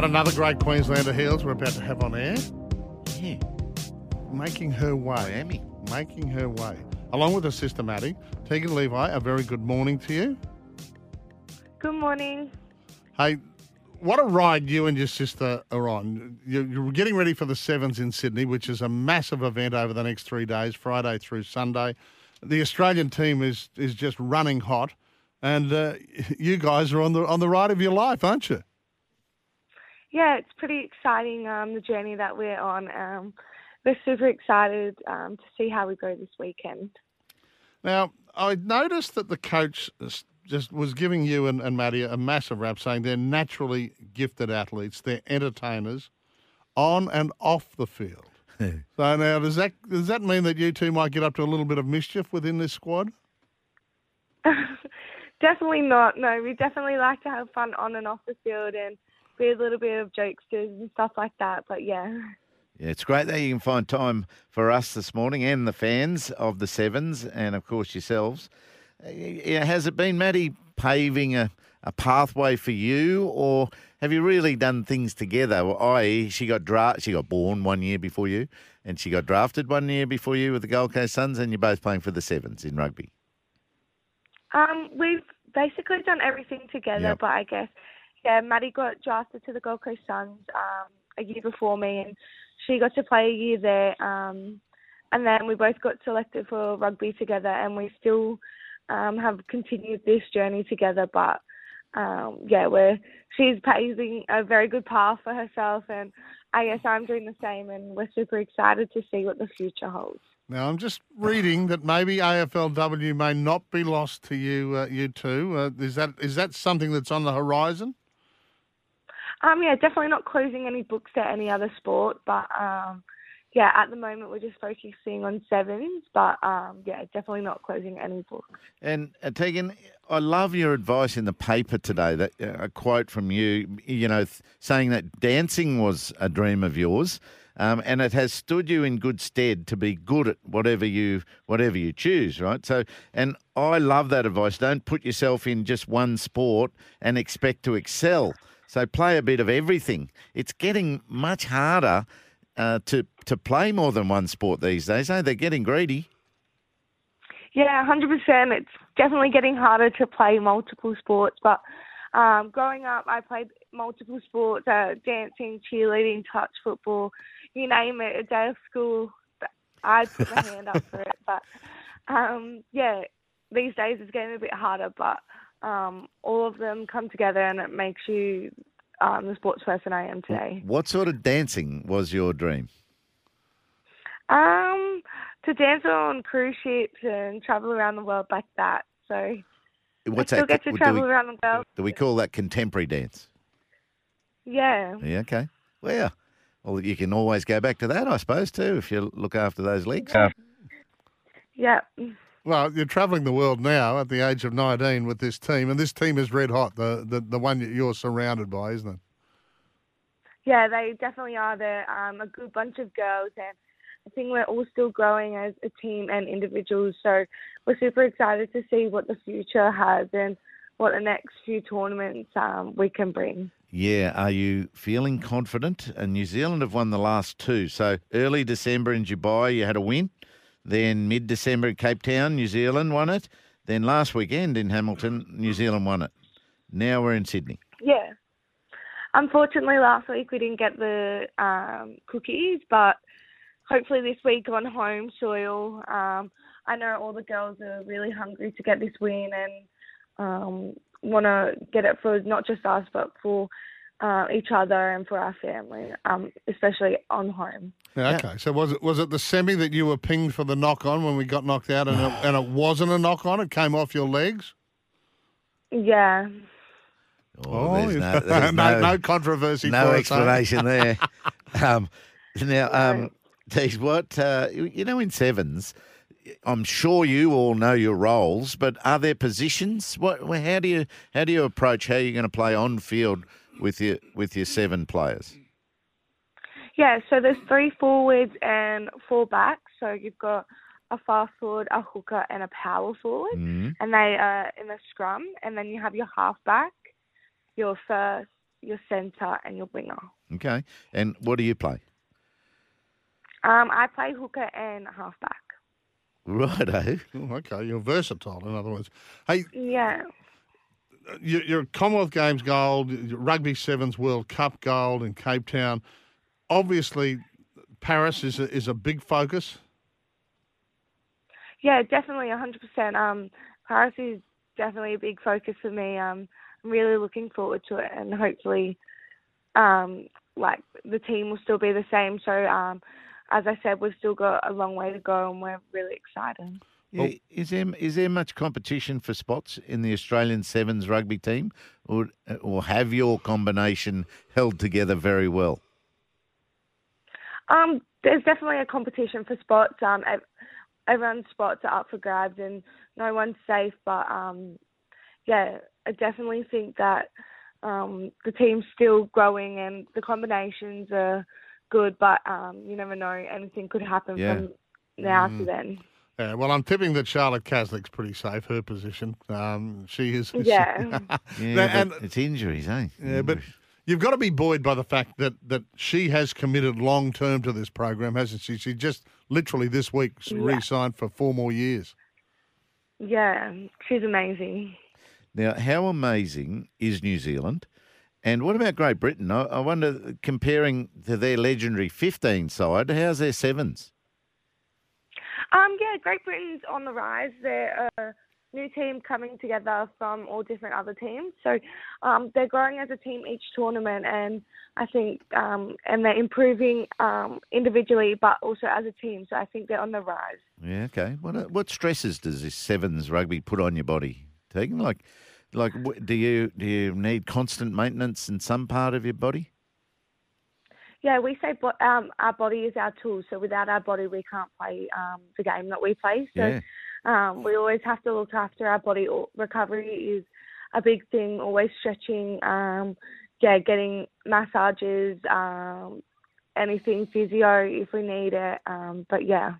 And another great Queenslander Heals we're about to have on air. Yeah, Making her way. Miami. Making her way. Along with her sister Maddie. Teagan Levi, a very good morning to you. Good morning. Hey, what a ride you and your sister are on. You're you're getting ready for the Sevens in Sydney, which is a massive event over the next three days, Friday through Sunday. The Australian team is is just running hot, and uh, you guys are on the on the ride of your life, aren't you? Yeah, it's pretty exciting, um, the journey that we're on. Um, we're super excited um, to see how we go this weekend. Now, I noticed that the coach just was giving you and, and Maddie a massive rap, saying they're naturally gifted athletes, they're entertainers, on and off the field. so now, does that does that mean that you two might get up to a little bit of mischief within this squad? definitely not. No, we definitely like to have fun on and off the field and a little bit of jokesters and stuff like that. But yeah. Yeah, it's great that you can find time for us this morning and the fans of the Sevens and, of course, yourselves. Yeah, has it been, Maddie, paving a, a pathway for you, or have you really done things together? Well, i.e., she got dra- she got born one year before you, and she got drafted one year before you with the Gold Coast Suns, and you're both playing for the Sevens in rugby. Um, we've basically done everything together, Yep. but I guess, yeah, Maddie got drafted to the Gold Coast Suns um, a year before me, and she got to play a year there. Um, and then we both got selected for rugby together, and we still um, have continued this journey together. But um, yeah, we're she's paving a very good path for herself, and I guess I'm doing the same, and we're super excited to see what the future holds. Now, I'm just reading that maybe AFLW may not be lost to you, uh, you two. Uh, is that is that something that's on the horizon? Um, yeah, definitely not closing any books at any other sport, but um, yeah, at the moment we're just focusing on sevens, but um, yeah, definitely not closing any books. And uh, Teagan, I love your advice in the paper today. That uh, a quote from you, you know, th- saying that dancing was a dream of yours, um, and it has stood you in good stead to be good at whatever you whatever you choose, right? So, and I love that advice. Don't put yourself in just one sport and expect to excel. So, play a bit of everything. It's getting much harder. Uh, to to play more than one sport these days, eh? They're getting greedy. Yeah, hundred percent. It's definitely getting harder to play multiple sports, but um, growing up, I played multiple sports: uh, dancing, cheerleading, touch football, you name it. A day of school, I'd put my hand up for it. But um, yeah, these days it's getting a bit harder, but um, all of them come together, and it makes you um, the sports person I am today. What sort of dancing was your dream? Um, to dance on cruise ships and travel around the world like that. So What's I still that? get to travel we, around the world. do we call that contemporary dance? Yeah. Yeah, okay. Well, yeah. Well, you can always go back to that, I suppose, too, if you look after those legs. Yeah. Well, you're travelling the world now at the age of 19 with this team, and this team is red hot, the, the, the one that you're surrounded by, isn't it? Yeah, they definitely are. They're um, a good bunch of girls, and I think we're all still growing as a team and individuals. So we're super excited to see what the future has and what the next few tournaments um, we can bring. Yeah, are you feeling confident? And New Zealand have won the last two. So early December in Dubai, you had a win. Then mid December Cape Town, New Zealand won it. Then last weekend in Hamilton, New Zealand won it. Now we're in Sydney. Yeah. Unfortunately, last week we didn't get the um, cookies, but hopefully this week on home soil, um, I know all the girls are really hungry to get this win and um, want to get it for not just us, but for uh, each other and for our family, um, especially on home. Yeah, okay. So was it was it the semi that you were pinged for the knock on when we got knocked out, and it, and it wasn't a knock on? It came off your legs. Yeah. Oh, there's no, there's no, no controversy. no for eh? explanation there. um, now, um, Tees, what uh, you you know in sevens, I'm sure you all know your roles, but are there positions? What? How do you how do you approach how you're going to play on field with your with your seven players? Yeah, so there's three forwards and four backs. So you've got a fast forward, a hooker, and a power forward, Mm. and they are in the scrum. And then you have your halfback, your first, your centre, and your winger. Okay, and what do you play? Um, I play hooker and halfback. Righto. Oh, okay, you're versatile. In other words, hey, Yeah. You- you're Commonwealth Games gold, Rugby Sevens World Cup gold in Cape Town. Obviously, Paris is a, is a big focus. Yeah, definitely, 100%. Um, Paris is definitely a big focus for me. Um, I'm really looking forward to it, and hopefully, um, like the team will still be the same. So, um, as I said, we've still got a long way to go, and we're really excited. Yeah, is there is there much competition for spots in the Australian Sevens rugby team, or or have your combination held together very well? Um, there's definitely a competition for spots. Um, everyone's spots are up for grabs, and no one's safe. But um, yeah, I definitely think that um, the team's still growing, and the combinations are good. But um, you never know; anything could happen Yeah. from now to then. Yeah, well, I'm tipping that Charlotte Caslick's pretty safe. Her position, um, she is. Yeah. Yeah, and but it's injuries, eh? Yeah, but you've got to be buoyed by the fact that, that she has committed long term to this program, hasn't she? She just literally this week Yeah. re-signed for four more years. Yeah, she's amazing. now how amazing is New Zealand? And what about Great Britain? I, I wonder, comparing to their legendary 15 side, how's their sevens? Um, yeah, Great Britain's on the rise. They're a new team coming together from all different other teams. So um, they're growing as a team each tournament, and I think um, and they're improving um, individually, but also as a team. So I think they're on the rise. Yeah, okay. What what stresses does this sevens rugby put on your body? Teagan, like, like, do you do you need constant maintenance in some part of your body? Yeah, we say bo- um, our body is our tool. So without our body, we can't play um, the game that we play. So Yeah. um, we always have to look after our body. Recovery is a big thing. Always stretching. Um, yeah, getting massages. Um, anything physio if we need it. Um, but yeah,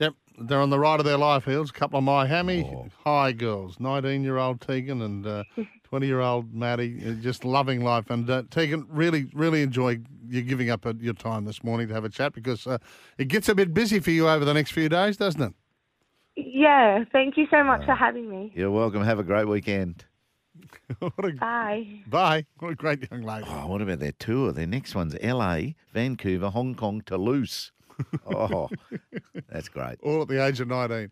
Yep, they're on the right of their life Heals. A couple of Miami high girls, 19 year old Teagan and 20 year old Maddie, uh, just loving life. And uh, Teagan, really, really enjoy you giving up uh, your time this morning to have a chat because uh, it gets a bit busy for you over the next few days, doesn't it? yeah. Thank you so much for having me. You're welcome. Have a great weekend. what a, Bye. bye. What a great young lady. Oh, what about their tour? Their next one's LA, Vancouver, Hong Kong, Toulouse. Oh, that's great. All at the age of 19.